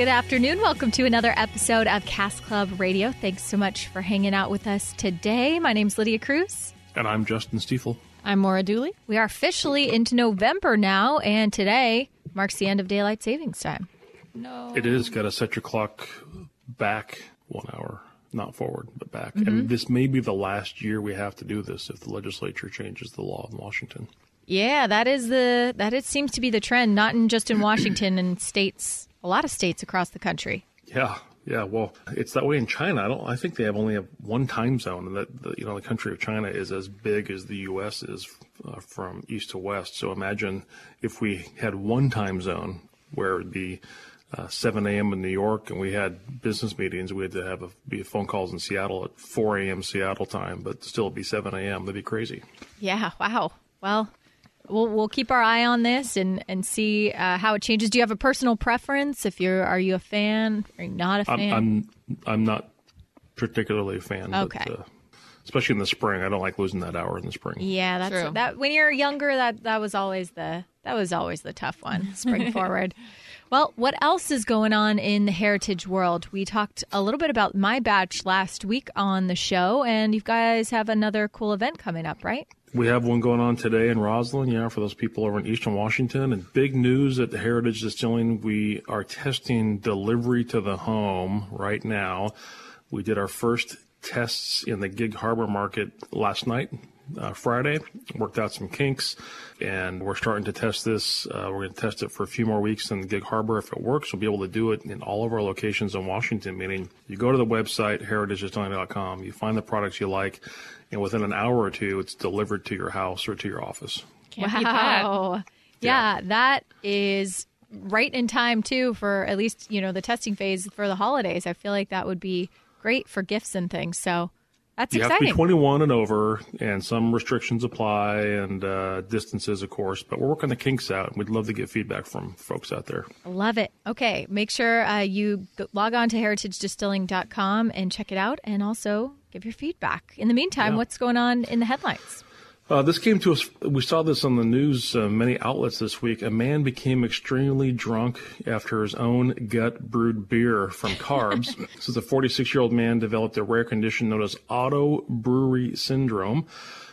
Good afternoon. Welcome to another episode of Cask Club Radio. Thanks so much for hanging out with us today. My name's Lydia Cruz. And I'm Justin Stiefel. I'm Maura Dooley. We are officially into November now, and today marks the end of daylight savings time. No. It is. Got to set your clock back one hour, not forward, but back. Mm-hmm. And this may be the last year we have to do this if the legislature changes the law in Washington. Yeah, that is the that it seems to be the trend, not in just in Washington and states a lot of states across the country. Yeah, yeah. Well, it's that way in China. I don't. I think they have only have one time zone, and that the, you know the country of China is as big as the U.S. is uh, from east to west. So imagine if we had one time zone where it would be uh, 7 a.m. in New York, and we had business meetings. We had to have a, be phone calls in Seattle at 4 a.m. Seattle time, but still be 7 a.m. That'd be crazy. Yeah. Wow. Well, we'll we'll keep our eye on this and and see uh, how it changes. Do you have a personal preference? If you're, are you a fan? Are you not a fan? I'm I'm, I'm not particularly a fan. Okay. But, uh, especially in the spring, I don't like losing that hour in the spring. Yeah, that's True. that. When you're younger, that that was always the that was always the tough one. Spring forward. Well, what else is going on in the heritage world? We talked a little bit about my batch last week on the show, and you guys have another cool event coming up, right? We have one going on today in Roslyn, yeah, for those people over in Eastern Washington. And big news at the Heritage Distilling, we are testing delivery to the home right now. We did our first tests in the Gig Harbor market last night, uh, Friday, worked out some kinks, and we're starting to test this. Uh, we're going to test it for a few more weeks in Gig Harbor. If it works, we'll be able to do it in all of our locations in Washington, meaning you go to the website, heritagedistilling.com, you find the products you like, and within an hour or two, it's delivered to your house or to your office. Can't beat that. wow. Yeah, that is right in time too for at least you know the testing phase for the holidays. I feel like that would be great for gifts and things. So that's You have to be 21 and over, and some restrictions apply and uh, distances, of course. But we're working the kinks out, and we'd love to get feedback from folks out there. Love it. Okay, make sure uh, you log on to heritagedistilling.com and check it out, and also give your feedback. In the meantime, Yeah. what's going on in the headlines? Uh, this came to us. We saw this on the news, uh, many outlets this week. A man became extremely drunk after his own gut brewed beer from carbs. this is a 46 year old man developed a rare condition known as auto brewery syndrome,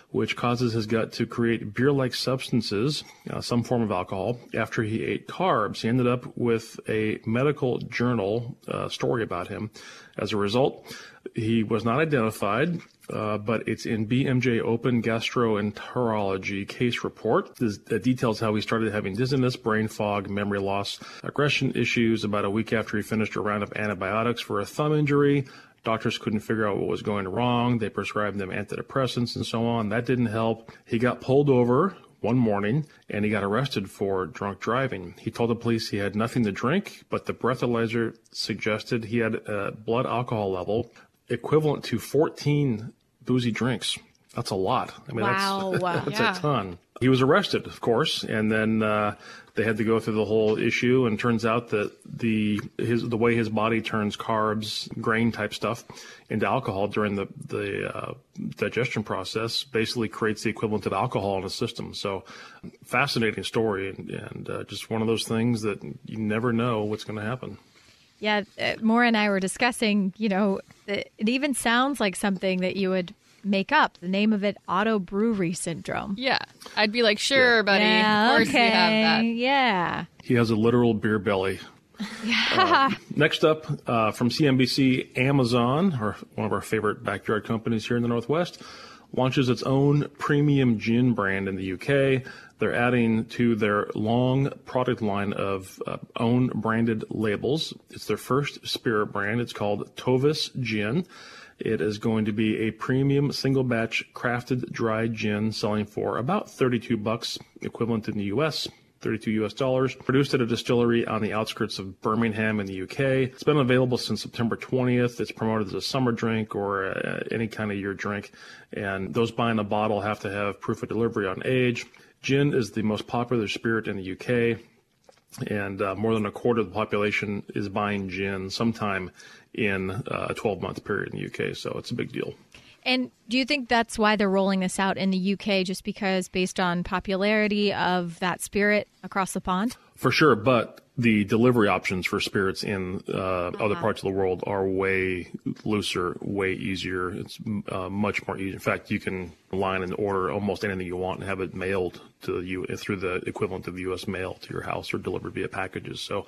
which causes his gut to create beer like substances, uh, some form of alcohol, after he ate carbs. He ended up with a medical journal uh, story about him. As a result, he was not identified. Uh, but it's in BMJ Open Gastroenterology case report. This uh, details how he started having dizziness, brain fog, memory loss, aggression issues about a week after he finished a round of antibiotics for a thumb injury. Doctors couldn't figure out what was going wrong. They prescribed him antidepressants and so on. That didn't help. He got pulled over one morning and he got arrested for drunk driving. He told the police he had nothing to drink, but the breathalyzer suggested he had a blood alcohol level equivalent to 14 boozy drinks. That's a lot. I mean, Wow. that's, that's Yeah. a ton. He was arrested, of course, and then uh, they had to go through the whole issue. And turns out that the his the way his body turns carbs, grain type stuff, into alcohol during the the uh, digestion process basically creates the equivalent of alcohol in the system. So, fascinating story, and, and uh, just one of those things that you never know what's going to happen. Yeah, uh, Maura and I were discussing, you know, it, it even sounds like something that you would make up. The name of it, auto brewery syndrome. Yeah. I'd be like, sure, buddy. Yeah, of course okay. you have that. Yeah. He has a literal beer belly. Uh, next up, uh, from CNBC, Amazon, or one of our favorite backyard companies here in the Northwest, launches its own premium gin brand in the UK. They're adding to their long product line of uh, own branded labels. It's their first spirit brand. It's called Tovess Gin. It is going to be a premium single batch crafted dry gin selling for about 32 bucks equivalent in the US. 32 US dollars. Produced at a distillery on the outskirts of Birmingham in the UK. It's been available since September 20th. It's promoted as a summer drink or uh, any kind of year drink. And those buying a bottle have to have proof of delivery on age. Gin is the most popular spirit in the UK and uh, more than a quarter of the population is buying gin sometime in uh, a 12 month period in the UK. So it's a big deal. And do you think that's why they're rolling this out in the UK, just because based on popularity of that spirit across the pond? For sure, but the delivery options for spirits in uh, Uh-huh. other parts of the world are way looser, way easier. It's uh, much more easy. In fact, you can line and order almost anything you want and have it mailed to you through the equivalent of U.S. mail to your house or delivered via packages. So,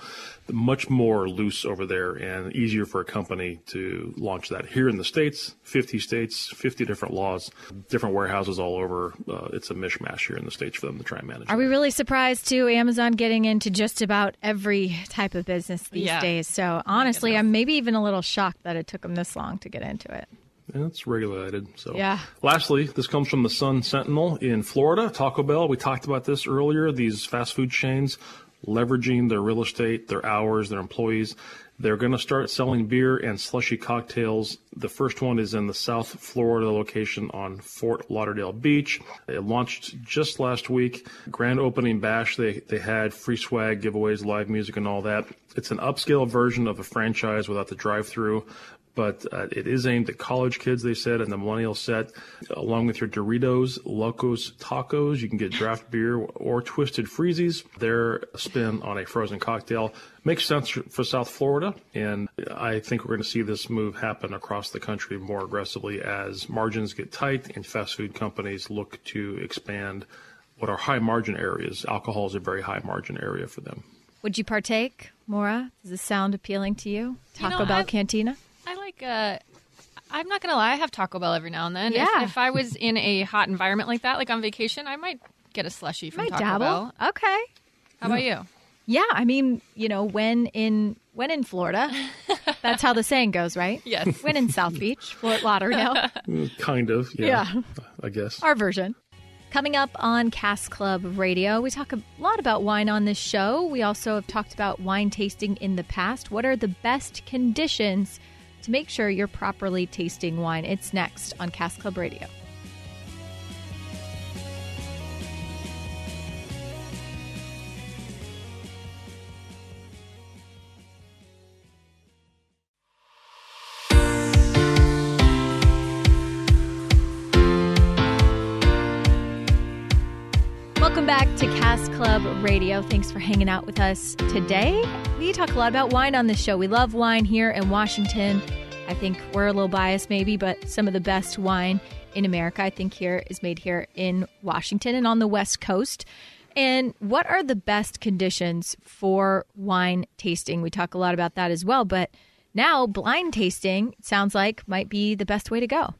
much more loose over there and easier for a company to launch that. Here in the states, 50 states, 50 different laws, different warehouses all over. Uh, it's a mishmash here in the states for them to try and manage. Are we really surprised too? Amazon getting into just about every type of business these Yeah. days. So honestly, I'm maybe even a little shocked that it took them this long to get into it. And it's regulated. So, Yeah. Lastly, this comes from the Sun Sentinel in Florida. Taco Bell. We talked about this earlier. These fast food chains leveraging their real estate, their hours, their employees. They're going to start selling beer and slushy cocktails. The first one is in the South Florida location on Fort Lauderdale Beach. It launched just last week. Grand opening bash. They they had free swag, giveaways, live music, and all that. It's an upscale version of a franchise without the drive-through but uh, it is aimed at college kids, they said, and the millennial set. Along with your Doritos, Locos Tacos, you can get draft beer or Twisted Freezies. Their spin on a frozen cocktail makes sense for South Florida, and I think we're going to see this move happen across the country more aggressively as margins get tight and fast food companies look to expand what are high margin areas. Alcohol is a very high margin area for them. Would you partake, Maura? Does this sound appealing to you? You Taco know, Bell I've- Cantina? I like. Uh, I'm not gonna lie. I have Taco Bell every now and then. If- Yeah. If, I was in a hot environment like that, like on vacation, I might get a slushy from Might Taco dabble. Bell. Okay. How about you? Yeah, I mean, you know, when in when in Florida, that's how the saying goes, right? Yes. When in South Beach, Fort Lauderdale, Kind of, yeah, Yeah. I guess. our version. Coming up on Cask Club Radio, we talk a lot about wine on this show. We also have talked about wine tasting in the past. What are the best conditions to make sure you're properly tasting wine? It's next on Cask Club Radio. To Cask Club Radio. Thanks for hanging out with us today. We talk a lot about wine on this show. We love wine here in Washington. I think we're a little biased, maybe, but some of the best wine in America, I think, here is made here in Washington and on the West Coast. And what are the best conditions for wine tasting? We talk a lot about that as well, but now blind tasting sounds like might be the best way to go.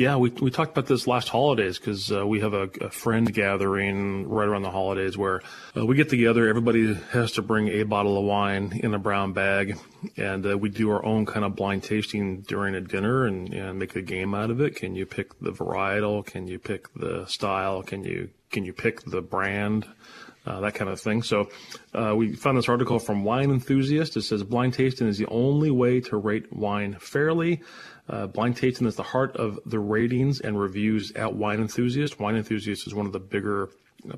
Yeah, we we talked about this last holidays because uh, we have a, a friend gathering right around the holidays where uh, we get together. Everybody has to bring a bottle of wine in a brown bag, and uh, we do our own kind of blind tasting during a dinner and, and make a game out of it. Can you pick the varietal? Can you pick the style? Can you can you pick the brand? uh, that kind of thing. So uh, we found this article from Wine Enthusiast. It says blind tasting is the only way to rate wine fairly. Uh, blind tasting is the heart of the ratings and reviews at Wine Enthusiast. Wine Enthusiast is one of the bigger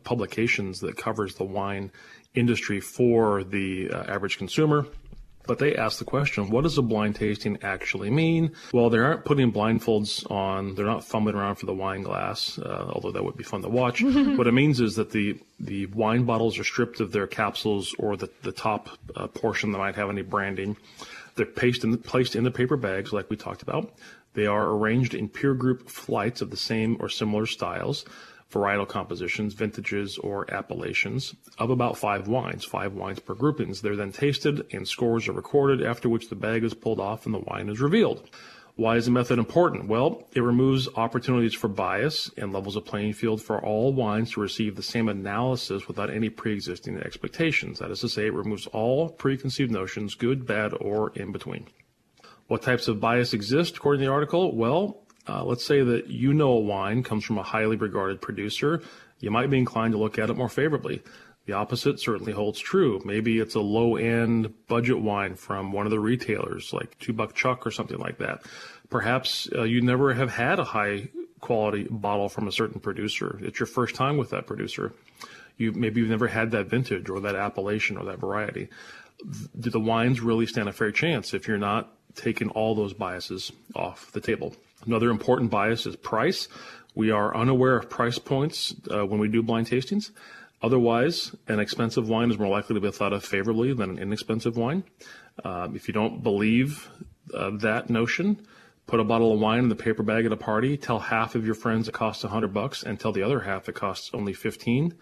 publications that covers the wine industry for the uh, average consumer. But they ask the question, what does a blind tasting actually mean? Well, they aren't putting blindfolds on. They're not fumbling around for the wine glass, uh, although that would be fun to watch. what it means is that the, the wine bottles are stripped of their capsules or the, the top uh, portion that might have any branding. They're placed in, placed in the paper bags, like we talked about. They are arranged in peer group flights of the same or similar styles varietal compositions, vintages, or appellations of about five wines, five wines per groupings. They're then tasted and scores are recorded, after which the bag is pulled off and the wine is revealed. Why is the method important? Well, it removes opportunities for bias and levels a playing field for all wines to receive the same analysis without any pre-existing expectations. That is to say, it removes all preconceived notions, good, bad, or in between. What types of bias exist according to the article? Well, uh, let's say that you know a wine comes from a highly regarded producer. You might be inclined to look at it more favorably. The opposite certainly holds true. Maybe it's a low end budget wine from one of the retailers, like Two Buck Chuck or something like that. Perhaps uh, you never have had a high quality bottle from a certain producer. It's your first time with that producer. You maybe you've never had that vintage or that appellation or that variety. Do the wines really stand a fair chance if you're not taking all those biases off the table? Another important bias is price. We are unaware of price points uh, when we do blind tastings. Otherwise, an expensive wine is more likely to be thought of favorably than an inexpensive wine. Um, if you don't believe uh, that notion, put a bottle of wine in the paper bag at a party, tell half of your friends it costs 100 bucks, and tell the other half it costs only 15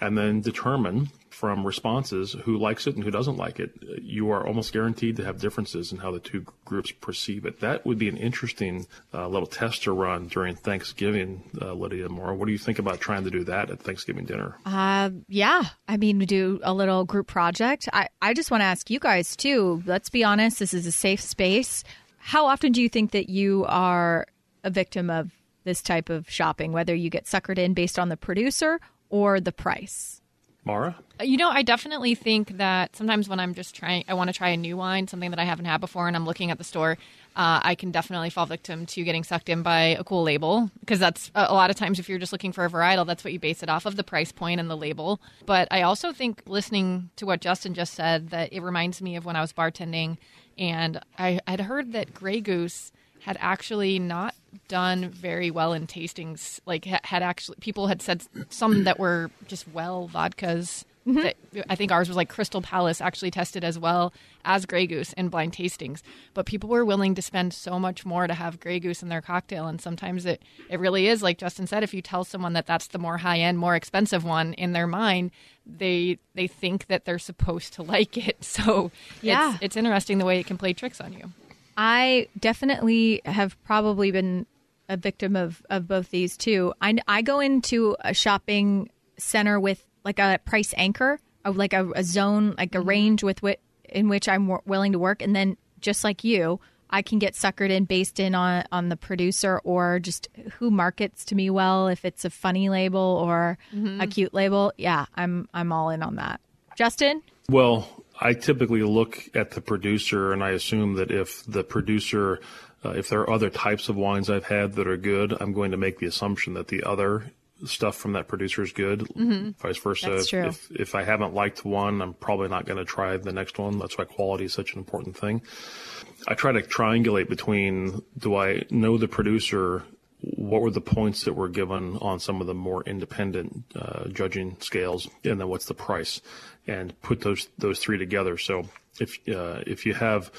and then determine from responses who likes it and who doesn't like it. You are almost guaranteed to have differences in how the two groups perceive it. That would be an interesting uh, little test to run during Thanksgiving, uh, Lydia Moore. What do you think about trying to do that at Thanksgiving dinner? Uh, yeah. I mean, do a little group project. I, I just want to ask you guys, too. Let's be honest, this is a safe space. How often do you think that you are a victim of this type of shopping, whether you get suckered in based on the producer or the price? Mara? You know, I definitely think that sometimes when I'm just trying, I want to try a new wine, something that I haven't had before, and I'm looking at the store, uh, I can definitely fall victim to getting sucked in by a cool label because that's a lot of times if you're just looking for a varietal, that's what you base it off of the price point and the label. But I also think listening to what Justin just said that it reminds me of when I was bartending, and I had heard that Grey Goose had actually not done very well in tastings. Like had actually people had said some that were just well vodkas. Mm-hmm. That, I think ours was like Crystal Palace actually tested as well as Grey Goose in blind tastings. But people were willing to spend so much more to have Grey Goose in their cocktail, and sometimes it it really is like Justin said. If you tell someone that that's the more high end, more expensive one in their mind, they they think that they're supposed to like it. So yeah, it's, it's interesting the way it can play tricks on you. I definitely have probably been a victim of, of both these too. I, I go into a shopping center with like a price anchor, like a, a zone, like a mm-hmm. range with wh- in which I'm w- willing to work. And then just like you, I can get suckered in based in on on the producer or just who markets to me well. If it's a funny label or mm-hmm. a cute label, yeah, I'm I'm all in on that. Justin. Well, I typically look at the producer and I assume that if the producer, uh, if there are other types of wines I've had that are good, I'm going to make the assumption that the other stuff from that producer is good. Mm-hmm. Vice versa. That's true. If, if I haven't liked one, I'm probably not going to try the next one. That's why quality is such an important thing. I try to triangulate between do I know the producer what were the points that were given on some of the more independent uh, judging scales, and then what's the price? and put those those three together. So if uh, if you have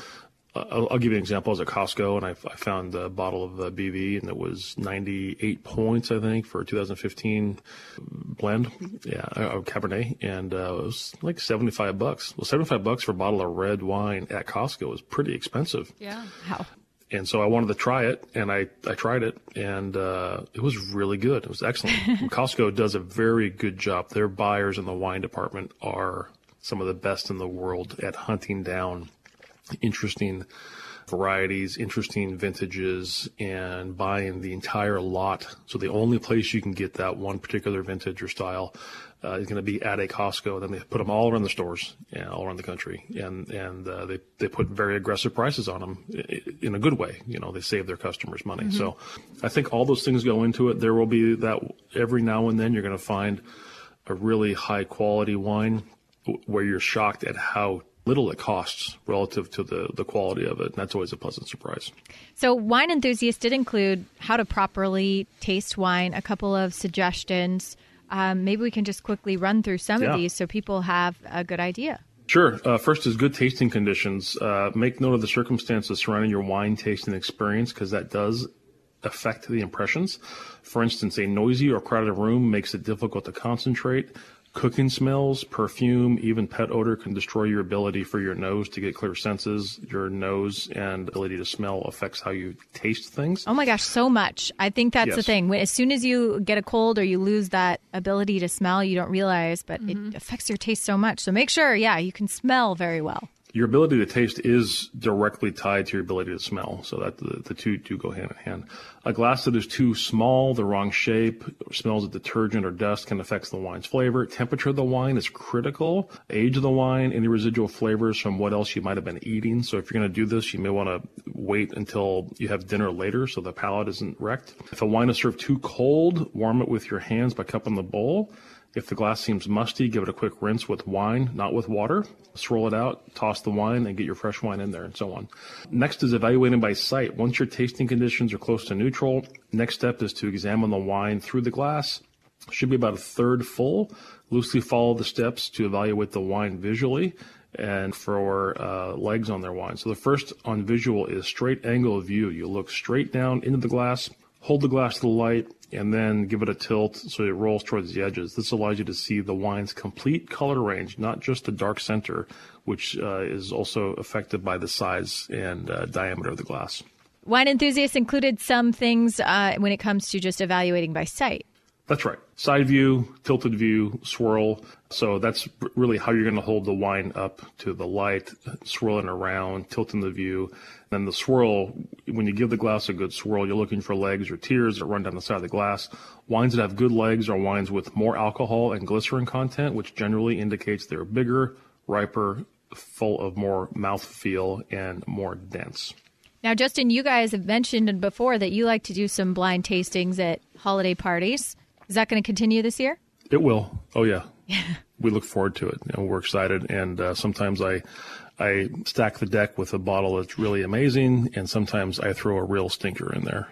I'll, I'll, give you an example. I was at Costco and I, I found a bottle of uh, BV and it was 98 points, I think, for 2015 blend, yeah, uh, Cabernet, and uh, it was like 75 bucks. Well, 75 bucks for a bottle of red wine at Costco is pretty expensive. Yeah. How? And so I wanted to try it, and I, I tried it, and uh, it was really good. It was excellent. Costco does a very good job. Their buyers in the wine department are some of the best in the world at hunting down interesting varieties, interesting vintages, and buying the entire lot. So the only place you can get that one particular vintage or style uh, is going to be at a Costco. Then they put them all around the stores, all around the country, and and uh, they they put very aggressive prices on them in a good way. You know, they save their customers money. Mm-hmm. So I think all those things go into it. There will be that every now and then you're going to find a really high quality wine where you're shocked at how little it costs relative to the, the quality of it. And that's always a pleasant surprise. So, Wine enthusiasts did include how to properly taste wine, a couple of suggestions. Um, maybe we can just quickly run through some yeah. of these so people have a good idea. Sure. Uh, first is good tasting conditions. Uh, make note of the circumstances surrounding your wine tasting experience because that does affect the impressions. For instance, a noisy or crowded room makes it difficult to concentrate. Cooking smells, perfume, even pet odor can destroy your ability for your nose to get clear senses. Your nose and ability to smell affects how you taste things. Oh my gosh, so much. I think that's yes. the thing. As soon as you get a cold or you lose that ability to smell, you don't realize, but mm-hmm. it affects your taste so much. So make sure, yeah, you can smell very well. Your ability to taste is directly tied to your ability to smell. So that the, the two do go hand in hand. A glass that is too small, the wrong shape, smells of detergent or dust can affect the wine's flavor. Temperature of the wine is critical. Age of the wine, any residual flavors from what else you might have been eating. So if you're going to do this, you may want to wait until you have dinner later so the palate isn't wrecked. If a wine is served too cold, warm it with your hands by cupping the bowl. If the glass seems musty, give it a quick rinse with wine, not with water. Swirl it out, toss the wine, and get your fresh wine in there, and so on. Next is evaluating by sight. Once your tasting conditions are close to neutral, next step is to examine the wine through the glass. Should be about a third full. Loosely follow the steps to evaluate the wine visually and for uh, legs on their wine. So the first on visual is straight angle view. You look straight down into the glass, hold the glass to the light, and then give it a tilt so it rolls towards the edges. This allows you to see the wine's complete color range, not just the dark center, which uh, is also affected by the size and uh, diameter of the glass. Wine enthusiasts included some things uh, when it comes to just evaluating by sight. That's right. Side view, tilted view, swirl. So that's really how you're going to hold the wine up to the light, swirling around, tilting the view. Then the swirl, when you give the glass a good swirl, you're looking for legs or tears that run down the side of the glass. Wines that have good legs are wines with more alcohol and glycerin content, which generally indicates they're bigger, riper, full of more mouth feel, and more dense. Now, Justin, you guys have mentioned before that you like to do some blind tastings at holiday parties. Is that going to continue this year? It will. Oh yeah. we look forward to it. and we're excited, and uh, sometimes I I stack the deck with a bottle that's really amazing, and sometimes I throw a real stinker in there.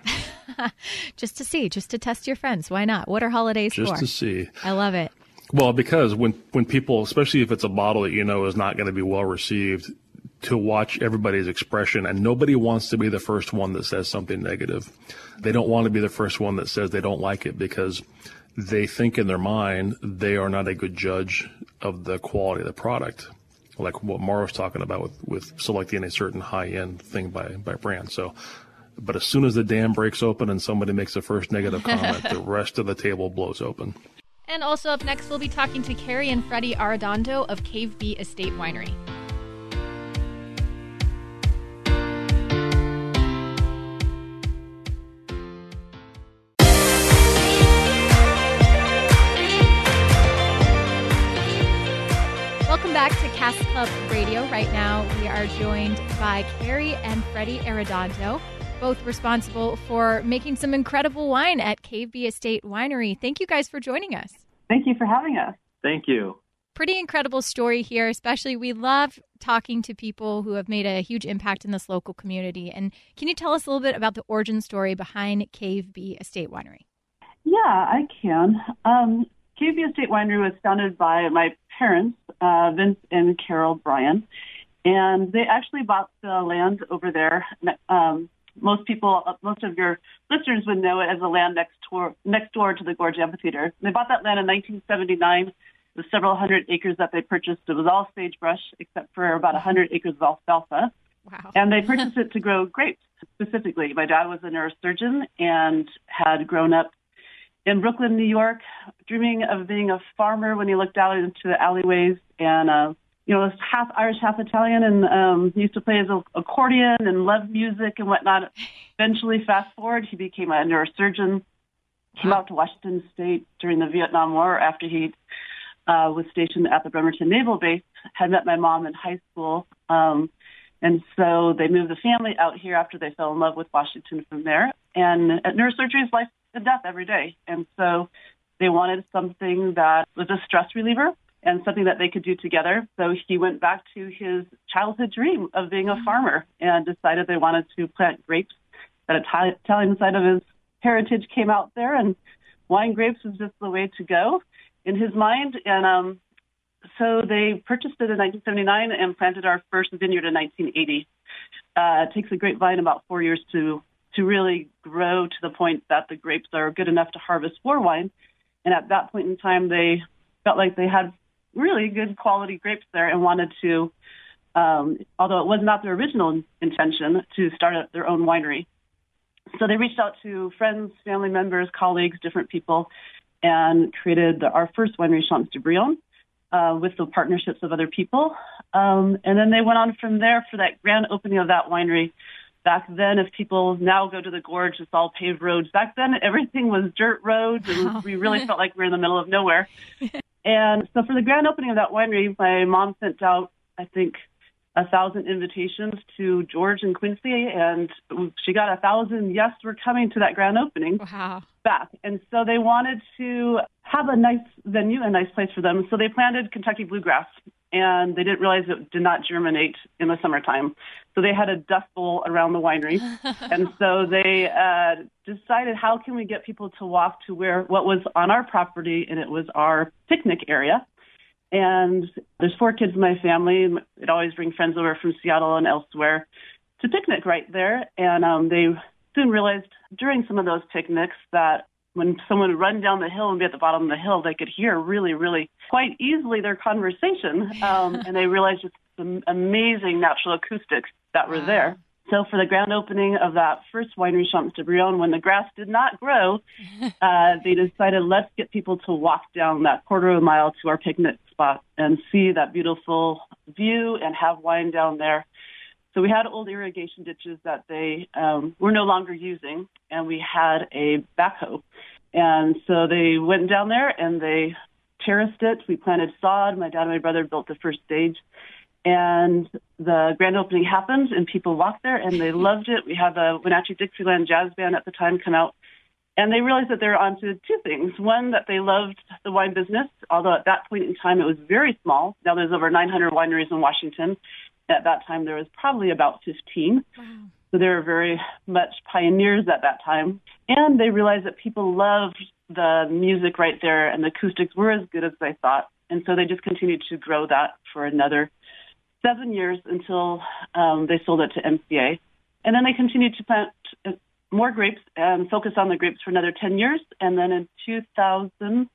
just to see, just to test your friends. Why not? What are holidays just for? to see. I love it. Well, because when when people, especially if it's a bottle that you know is not going to be well received, to watch everybody's expression, and nobody wants to be the first one that says something negative. They don't want to be the first one that says they don't like it because they think in their mind they are not a good judge of the quality of the product, like what Mara's talking about with, with selecting a certain high end thing by, by brand. So, but as soon as the dam breaks open and somebody makes the first negative comment, the rest of the table blows open. And also up next, we'll be talking to Carrie and Freddie Arredondo of Cave B Estate Winery. Right now, we are joined by Carrie and Freddie Arredondo, both responsible for making some incredible wine at Cave B Estate Winery. Thank you guys for joining us. Thank you for having us. Thank you. Pretty incredible story here, especially we love talking to people who have made a huge impact in this local community. And can you tell us a little bit about the origin story behind Cave B Estate Winery? Yeah, I can. Um, Cave B Estate Winery was founded by my parents, uh, Vince and Carol Bryan, and they actually bought the land over there. Um, most people, most of your listeners would know it as the land next door, next door to the Gorge Amphitheater. They bought that land in 1979 with several hundred acres that they purchased. It was all sagebrush except for about 100 acres of alfalfa. Wow. And they purchased it to grow grapes specifically. My dad was a neurosurgeon and had grown up in Brooklyn, New York, dreaming of being a farmer when he looked out into the alleyways and, uh, you know, was half Irish, half Italian and um, he used to play his accordion and loved music and whatnot. Eventually, fast forward, he became a neurosurgeon, came out to Washington State during the Vietnam War after he uh, was stationed at the Bremerton Naval Base, had met my mom in high school. Um, and so they moved the family out here after they fell in love with Washington from there. And at neurosurgery is life and death every day. And so they wanted something that was a stress reliever and something that they could do together. So he went back to his childhood dream of being a farmer and decided they wanted to plant grapes. That Italian side of his heritage came out there, and wine grapes was just the way to go in his mind. And um, so they purchased it in 1979 and planted our first vineyard in 1980. Uh, it takes a grapevine about four years to to really grow to the point that the grapes are good enough to harvest for wine. And at that point in time, they felt like they had really good quality grapes there and wanted to, um, although it was not their original intention, to start their own winery. So they reached out to friends, family members, colleagues, different people, and created our first winery, Champs de Brionne. uh, with the partnerships of other people. Um, and then they went on from there for that grand opening of that winery. Back then, if people now go to the gorge, it's all paved roads. Back then, everything was dirt roads, and we oh. really felt like we were in the middle of nowhere. and so, for the grand opening of that winery, my mom sent out, I think, a thousand invitations to George and Quincy, and she got a thousand yes, we're coming to that grand opening Wow. back. And so they wanted to have a nice venue, a nice place for them. So they planted Kentucky bluegrass, and they didn't realize it did not germinate in the summertime. So they had a dust bowl around the winery, and so they uh, decided how can we get people to walk to where what was on our property, and it was our picnic area. And there's four kids in my family. It always bring friends over from Seattle and elsewhere to picnic right there. And um, they soon realized during some of those picnics that when someone would run down the hill and be at the bottom of the hill, they could hear really, really quite easily their conversation. Um, and they realized just the amazing natural acoustics that were there. So for the grand opening of that first winery, Champs de Brionne, when the grass did not grow, uh, they decided let's get people to walk down that quarter of a mile to our picnic spot and see that beautiful view and have wine down there. So we had old irrigation ditches that they um, were no longer using, and we had a backhoe. And so they went down there and they terraced it. We planted sod. My dad and my brother built the first stage. And the grand opening happened, and people walked there, and they loved it. We had the Wenatchee Dixieland Jazz Band at the time come out, and they realized that they're onto two things. One, that they loved the wine business, although at that point in time it was very small. Now there's over 900 wineries in Washington. At that time, there was probably about 15. They were very much pioneers at that time. And they realized that people loved the music right there, and the acoustics were as good as they thought. And so they just continued to grow that for another seven years until um, they sold it to MCA. And then they continued to plant uh, more grapes and focus on the grapes for another 10 years. And then in 2000,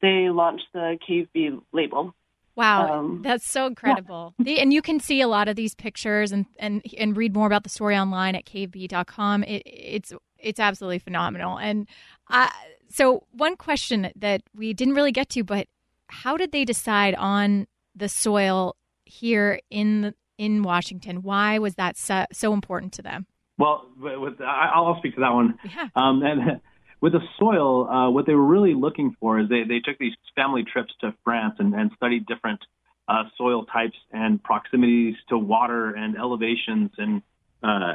they launched the B label. Wow, Um, that's so incredible. The, and you can see a lot of these pictures and, and and read more about the story online at caveb.com. It, it's it's absolutely phenomenal. And I, so one question that we didn't really get to, but how did they decide on the soil here in the, in Washington? Why was that so, so important to them? Well, with, with, I- I'll speak to that one. Yeah. Um, and with the soil, uh, what they were really looking for is they, they took these family trips to France and, and studied different uh, soil types and proximities to water and elevations and uh,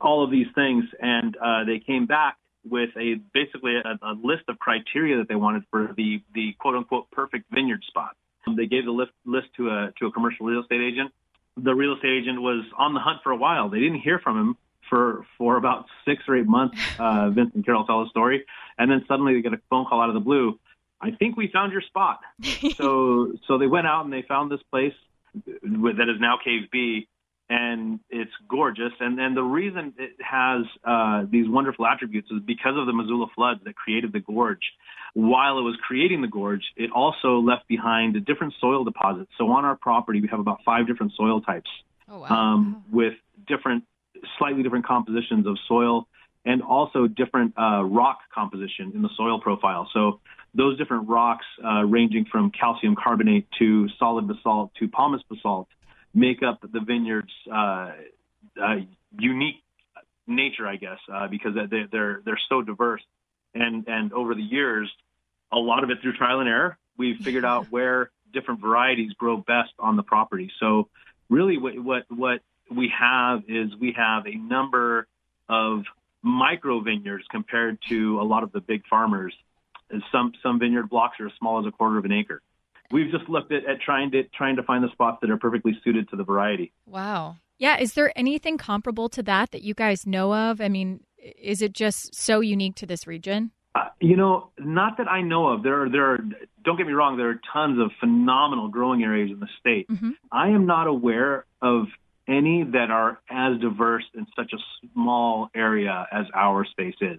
all of these things. And uh, they came back with a basically a, a list of criteria that they wanted for the, the quote unquote perfect vineyard spot. They gave the list, list to a to a commercial real estate agent. The real estate agent was on the hunt for a while. They didn't hear from him for for about six or eight months. Uh, Vince and Carol tell the story, and then suddenly they get a phone call out of the blue. I think we found your spot. so so they went out and they found this place that is now Cave B, and it's gorgeous. And and the reason it has uh, these wonderful attributes is because of the Missoula floods that created the gorge. While it was creating the gorge, it also left behind a different soil deposits. So on our property, we have about five different soil types Oh wow. um, with different, slightly different compositions of soil and also different uh, rock composition in the soil profile. So those different rocks, uh, ranging from calcium carbonate to solid basalt to pumice basalt, make up the vineyard's uh, uh, unique nature, I guess, uh, because they- they're they're so diverse. And and over the years, a lot of it through trial and error, we've figured out where different varieties grow best on the property. So really what, what what we have is we have a number of micro vineyards compared to a lot of the big farmers. Some some vineyard blocks are as small as a quarter of an acre. We've just looked at, at trying to trying to find the spots that are perfectly suited to the variety. wow. Yeah, is there anything comparable to that that you guys know of? I mean, is it just so unique to this region? Uh, you know, not that I know of. There are there are. Don't get me wrong. There are tons of phenomenal growing areas in the state. Mhm. I am not aware of any that are as diverse in such a small area as our space is.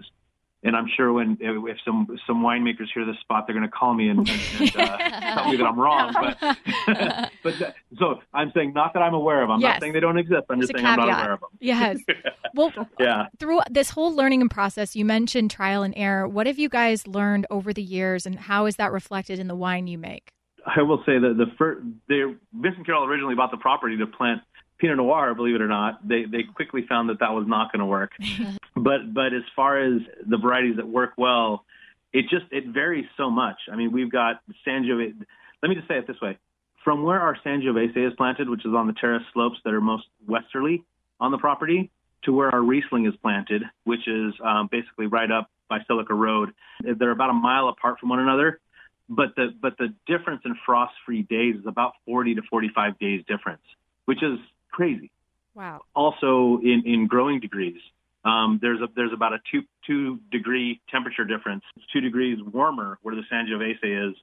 And I'm sure when if some some winemakers hear this spot, they're going to call me and, and, and uh, tell me that I'm wrong. But but that, so I'm saying not that I'm aware of. I'm Yes. not saying they don't exist. I'm just saying I'm not aware of them. Yes. Well, Yeah. through this whole learning and process, you mentioned trial and error. What have you guys learned over the years, and how is that reflected in the wine you make? I will say that the first, they, Vince and Carol originally bought the property to plant Pinot Noir. Believe it or not, they they quickly found that that was not going to work. but but as far as the varieties that work well, it just it varies so much. I mean, we've got Sangiovese. Let me just say it this way: from where our Sangiovese is planted, which is on the terrace slopes that are most westerly on the property, to where our Riesling is planted, which is um, basically right up by Silica Road. They're about a mile apart from one another, but the but the difference in frost-free days is about 40 to 45 days difference, which is crazy. Wow. Also, in in growing degrees, um, there's a there's about a two two degree temperature difference. It's two degrees warmer where the Sangiovese is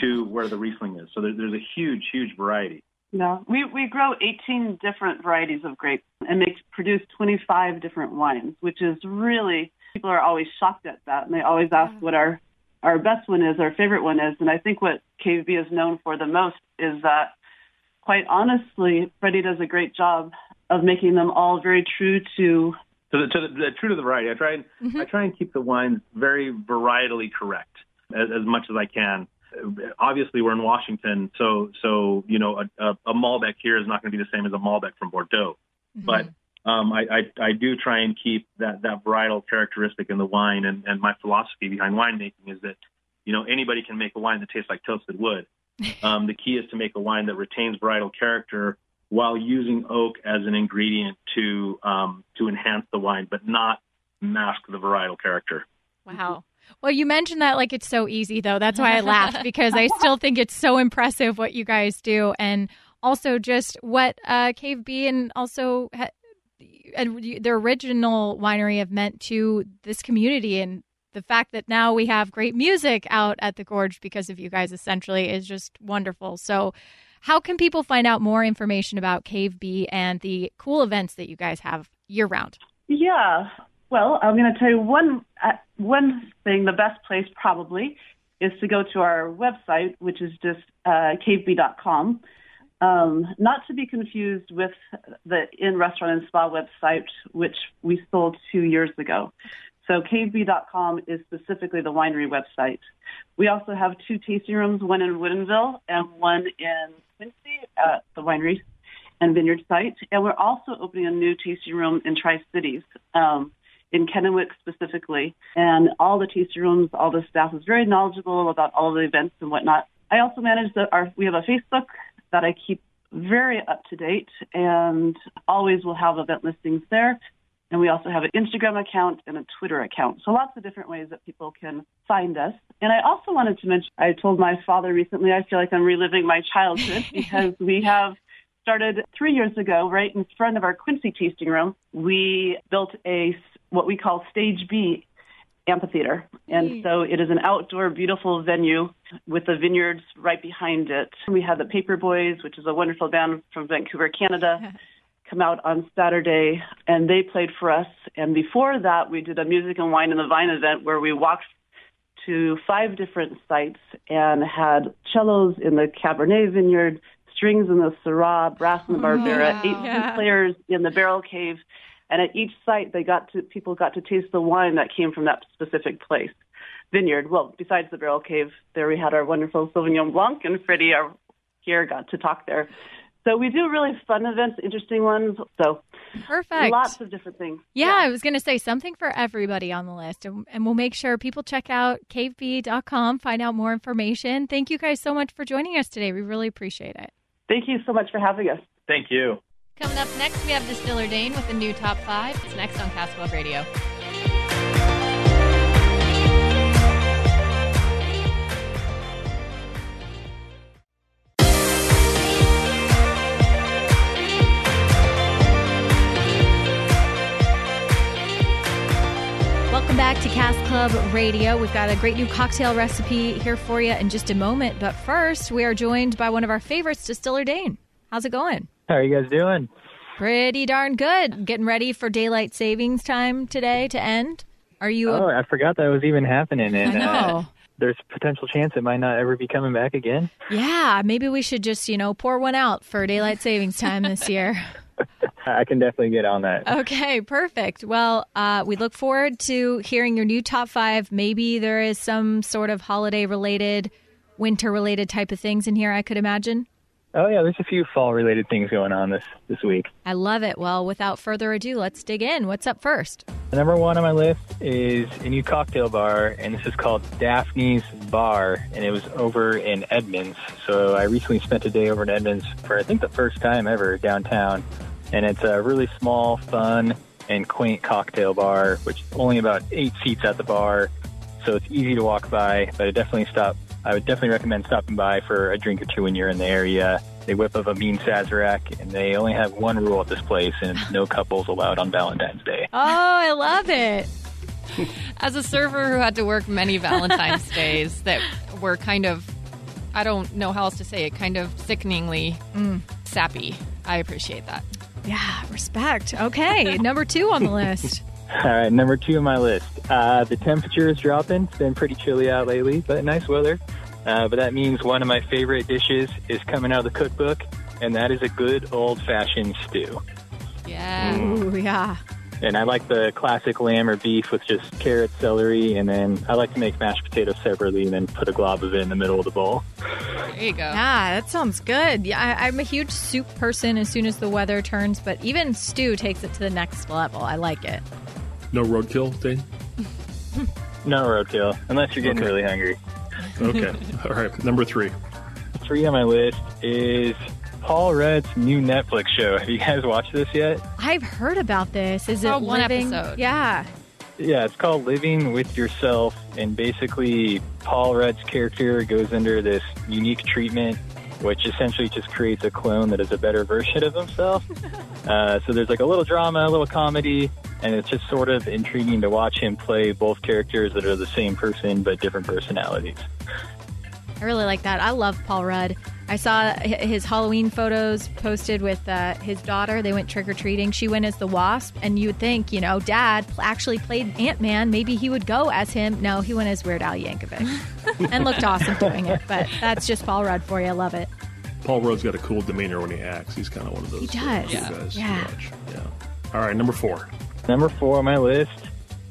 to where the Riesling is. So there, there's a huge huge variety. No, we we grow 18 different varieties of grapes and make produce 25 different wines, which is really people are always shocked at that, and they always ask what our our best one is, our favorite one is, and I think what Cave B is known for the most is that, quite honestly, Freddie does a great job of making them all very true to to the, to the, the true to the variety. I try and Mm-hmm. I try and keep the wines very varietally correct as, as much as I can. Obviously, we're in Washington, so so you know a, a, a Malbec here is not going to be the same as a Malbec from Bordeaux, but um, I, I I do try and keep that that varietal characteristic in the wine, and, and my philosophy behind winemaking is that you know anybody can make a wine that tastes like toasted wood. Um, the key is to make a wine that retains varietal character while using oak as an ingredient to um, to enhance the wine, but not mask the varietal character. Wow. Well, you mentioned that like it's so easy, though. That's why I laughed because I still think it's so impressive what you guys do, and also just what uh, Cave B and also ha- and the original winery have meant to this community, and the fact that now we have great music out at the Gorge because of you guys, essentially, is just wonderful. So, how can people find out more information about Cave B and the cool events that you guys have year round? Yeah. Well, I'm going to tell you one uh, one thing. The best place probably is to go to our website, which is just uh. Um, not to be confused with the in restaurant and spa website, which we sold two years ago. So caveb.com is specifically the winery website. We also have two tasting rooms, one in Woodinville and one in Quincy at the winery and vineyard site. And we're also opening a new tasting room in Tri Cities, um, in Kennewick specifically. And all the tasting rooms, all the staff is very knowledgeable about all the events and whatnot. I also manage the, our, we have a Facebook that I keep very up to date and always will have event listings there. And we also have an Instagram account and a Twitter account. So lots of different ways that people can find us. And I also wanted to mention, I told my father recently, I feel like I'm reliving my childhood because we have started three years ago, right in front of our Quincy tasting room. We built a what we call Stage B amphitheater, and so it is an outdoor, beautiful venue with the vineyards right behind it. We had the Paper Boys, which is a wonderful band from Vancouver, Canada. Come out on Saturday, and they played for us. And before that, we did a music and wine in the vine event where we walked to five different sites and had cellos in the Cabernet vineyard, strings in the Syrah, brass in the Barbera, eight Yeah. players in the Barrel Cave, and at each site they got to people got to taste the wine that came from that specific place vineyard. Well, besides the Barrel Cave, there we had our wonderful Sauvignon Blanc, and Freddie, our here, got to talk there. So we do really fun events, interesting ones. So Perfect. lots of different things. Yeah, I was going to say something for everybody on the list. And, and we'll make sure people check out caveb.com, find out more information. Thank you guys so much for joining us today. We really appreciate it. Thank you so much for having us. Thank you. Coming up next, we have Distiller Dane with a new top five. It's next on Cask Club Radio. Welcome back to Cask Club Radio. We've got a great new cocktail recipe here for you in just a moment. But first, we are joined by one of our favorites, Distiller Dane. How's it going? How are you guys doing? Pretty darn good. Getting ready for daylight savings time today to end. Are you? Oh, I forgot that was even happening, and I know. Uh, there's a potential chance it might not ever be coming back again. yeah, maybe we should just, you know, pour one out for daylight savings time this year. I can definitely get on that. Okay, perfect. Well, uh, we look forward to hearing your new top five. Maybe there is some sort of holiday related winter related type of things in here, I could imagine. Oh yeah, there's a few fall related things going on this this week. I love it. Well, without further ado, let's dig in. What's up first? The number one on my list is a new cocktail bar, and this is called Daphne's Bar, and it was over in Edmonds. So I recently spent a day over in Edmonds for I think the first time ever downtown, and it's a really small, fun, and quaint cocktail bar, which is only about eight seats at the bar, so it's easy to walk by. But I definitely stop. I would definitely recommend stopping by for a drink or two when you're in the area. They whip up a mean Sazerac, and they only have one rule at this place, and no couples allowed on Valentine's Day. Oh, I love it. As a server who had to work many Valentine's days that were kind of, I don't know how else to say it, kind of sickeningly mm. sappy, I appreciate that. Yeah, respect. Okay, number two on the list. All right, number two on my list. Uh, the temperature is dropping. It's been pretty chilly out lately, but nice weather. Uh, but that means one of my favorite dishes is coming out of the cookbook, and that is a good old fashioned stew. Yeah. Ooh, yeah. And I like the classic lamb or beef with just carrots, celery, and then I like to make mashed potatoes separately and then put a glob of it in the middle of the bowl. There you go. Yeah, that sounds good. Yeah, I, I'm a huge soup person as soon as the weather turns, but even stew takes it to the next level. I like it. No roadkill, Dane? No roadkill, unless you're getting Okay. really hungry. Okay. All right. Number three. Three on my list is Paul Rudd's new Netflix show. Have you guys watched this yet? I've heard about this. Is it oh, one living? episode. Yeah. Yeah, it's called Living with Yourself, and basically, Paul Rudd's character goes under this unique treatment, which essentially just creates a clone that is a better version of himself. uh, so there's like a little drama, a little comedy, and it's just sort of intriguing to watch him play both characters that are the same person but different personalities. I really like that. I love Paul Rudd. I saw his Halloween photos posted with uh, his daughter. They went trick or treating. She went as the Wasp, and you would think, you know, Dad actually played Ant Man. Maybe he would go as him. No, he went as Weird Al Yankovic, and looked awesome doing it. But that's just Paul Rudd for you. I love it. Paul Rudd's got a cool demeanor when he acts. He's kind of one of those He does. Yeah. guys Yeah. Yeah. All right. Number four. Number four on my list,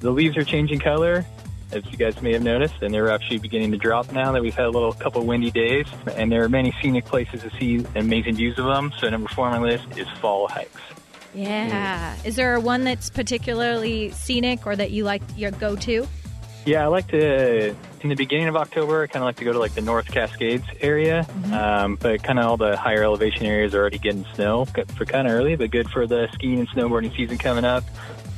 the leaves are changing color, as you guys may have noticed, and they're actually beginning to drop now that we've had a little couple windy days. And there are many scenic places to see amazing views of them. So number four on my list is fall hikes. Yeah. Is there one that's particularly scenic or that you like your go to? Yeah, I like to. In the beginning of October, I kind of like to go to like the North Cascades area, um, but kind of all the higher elevation areas are already getting snow for kind of early, but good for the skiing and snowboarding season coming up.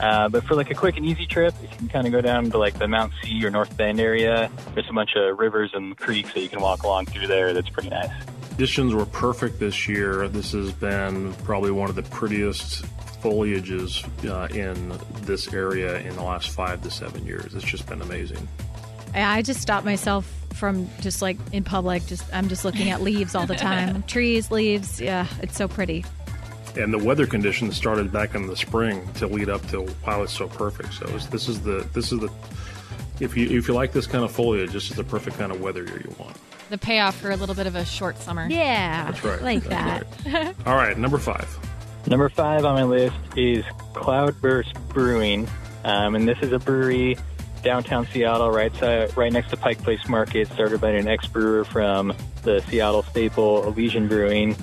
Uh, but for like a quick and easy trip, you can kind of go down to like the Mount Si or North Bend area. There's a bunch of rivers and creeks that you can walk along through there. That's pretty nice. Conditions were perfect this year. This has been probably one of the prettiest foliages uh, in this area in the last five to seven years. It's just been amazing. I I just stop myself from just like in public. Just I'm just looking at leaves all the time. Trees, leaves. Yeah, it's so pretty. And the weather conditions started back in the spring to lead up to wow, it's so perfect. So it's, this is the this is the if you if you like this kind of foliage, this is the perfect kind of weather year you want. The payoff for a little bit of a short summer. Yeah, That's right. Like That's that. right. All right, number five. Number five on my list is Cloudburst Brewing, um, and this is a brewery downtown Seattle, right side, right next to Pike Place Market, started by an ex-brewer from the Seattle staple Elysian Brewing.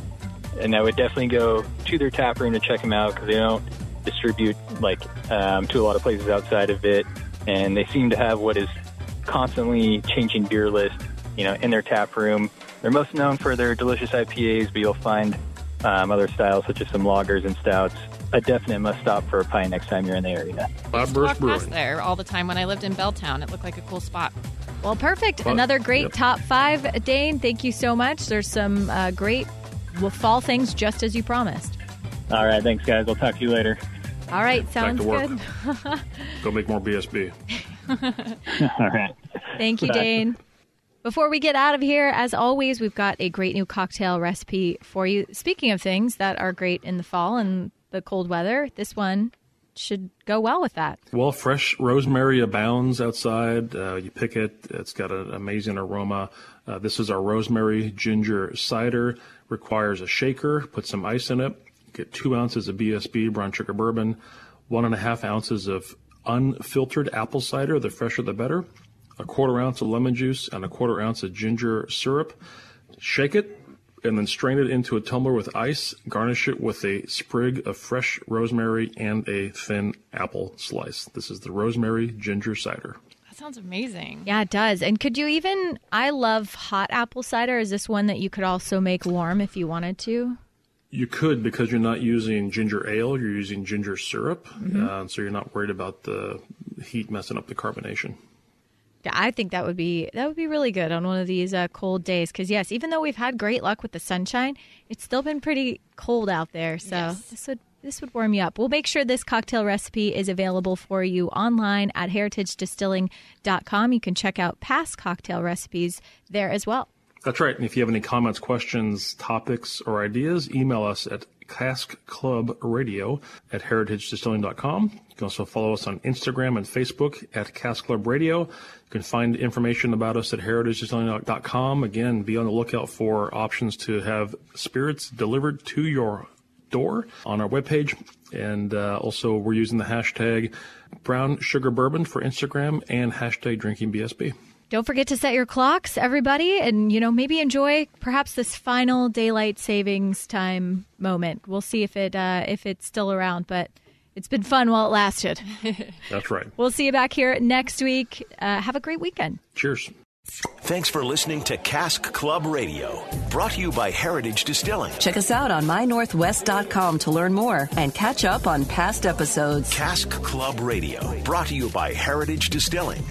And I would definitely go to their tap room to check them out because they don't distribute like um, to a lot of places outside of it, and they seem to have what is constantly changing beer list, you know, in their tap room. They're most known for their delicious IPAs, but you'll find um, other styles such as some lagers and stouts. A definite must stop for a pint next time you're in the area. Cloudburst Walk past Brewing. there all the time when I lived in Belltown. It looked like a cool spot. Well, perfect. Fun. Another great Yep. top five, Dane. Thank you so much. There's some uh, great well, fall things just as you promised. All right, thanks guys. I'll talk to you later. All right, Back sounds to work. good. Go make more BSB. All right. Thank you, Bye. Dane. Before we get out of here, as always, we've got a great new cocktail recipe for you. Speaking of things that are great in the fall and the cold weather, this one should go well with that. Well, fresh rosemary abounds outside. Uh, you pick it; it's got an amazing aroma. Uh, this is our rosemary ginger cider. Requires a shaker. Put some ice in it. Get two ounces of BSB brown sugar bourbon, one and a half ounces of unfiltered apple cider. The fresher, the better. a quarter ounce of lemon juice, and a quarter ounce of ginger syrup. Shake it, and then strain it into a tumbler with ice. Garnish it with a sprig of fresh rosemary and a thin apple slice. This is the rosemary ginger cider. That sounds amazing. Yeah, it does. And could you even? I love hot apple cider. Is this one that you could also make warm if you wanted to? You could because you're not using ginger ale, you're using ginger syrup, uh, so you're not worried about the heat messing up the carbonation. Yeah, I think that would be that would be really good on one of these uh, cold days. Because yes, even though we've had great luck with the sunshine, it's still been pretty cold out there. So Yes. this would this would warm you up. We'll make sure this cocktail recipe is available for you online at heritagedistilling.com. You can check out past cocktail recipes there as well. That's right. And if you have any comments, questions, topics, or ideas, email us at caskclubradio at heritagedistilling.com. You can also follow us on Instagram and Facebook at Cask Club Radio. You can find information about us at heritagedistilling.com. Again, be on the lookout for options to have spirits delivered to your door on our webpage. And uh, also, we're using the hashtag brown sugar bourbon for Instagram and hashtag drinking BSB. Don't forget to set your clocks, everybody, and you know maybe enjoy perhaps this final daylight savings time moment. We'll see if it uh, if it's still around, but it's been fun while it lasted. That's right. we'll see you back here next week. Uh, have a great weekend. Cheers. Thanks for listening to Cask Club Radio, brought to you by Heritage Distilling. Check us out on mynorthwest.com to learn more and catch up on past episodes. Cask Club Radio, brought to you by Heritage Distilling.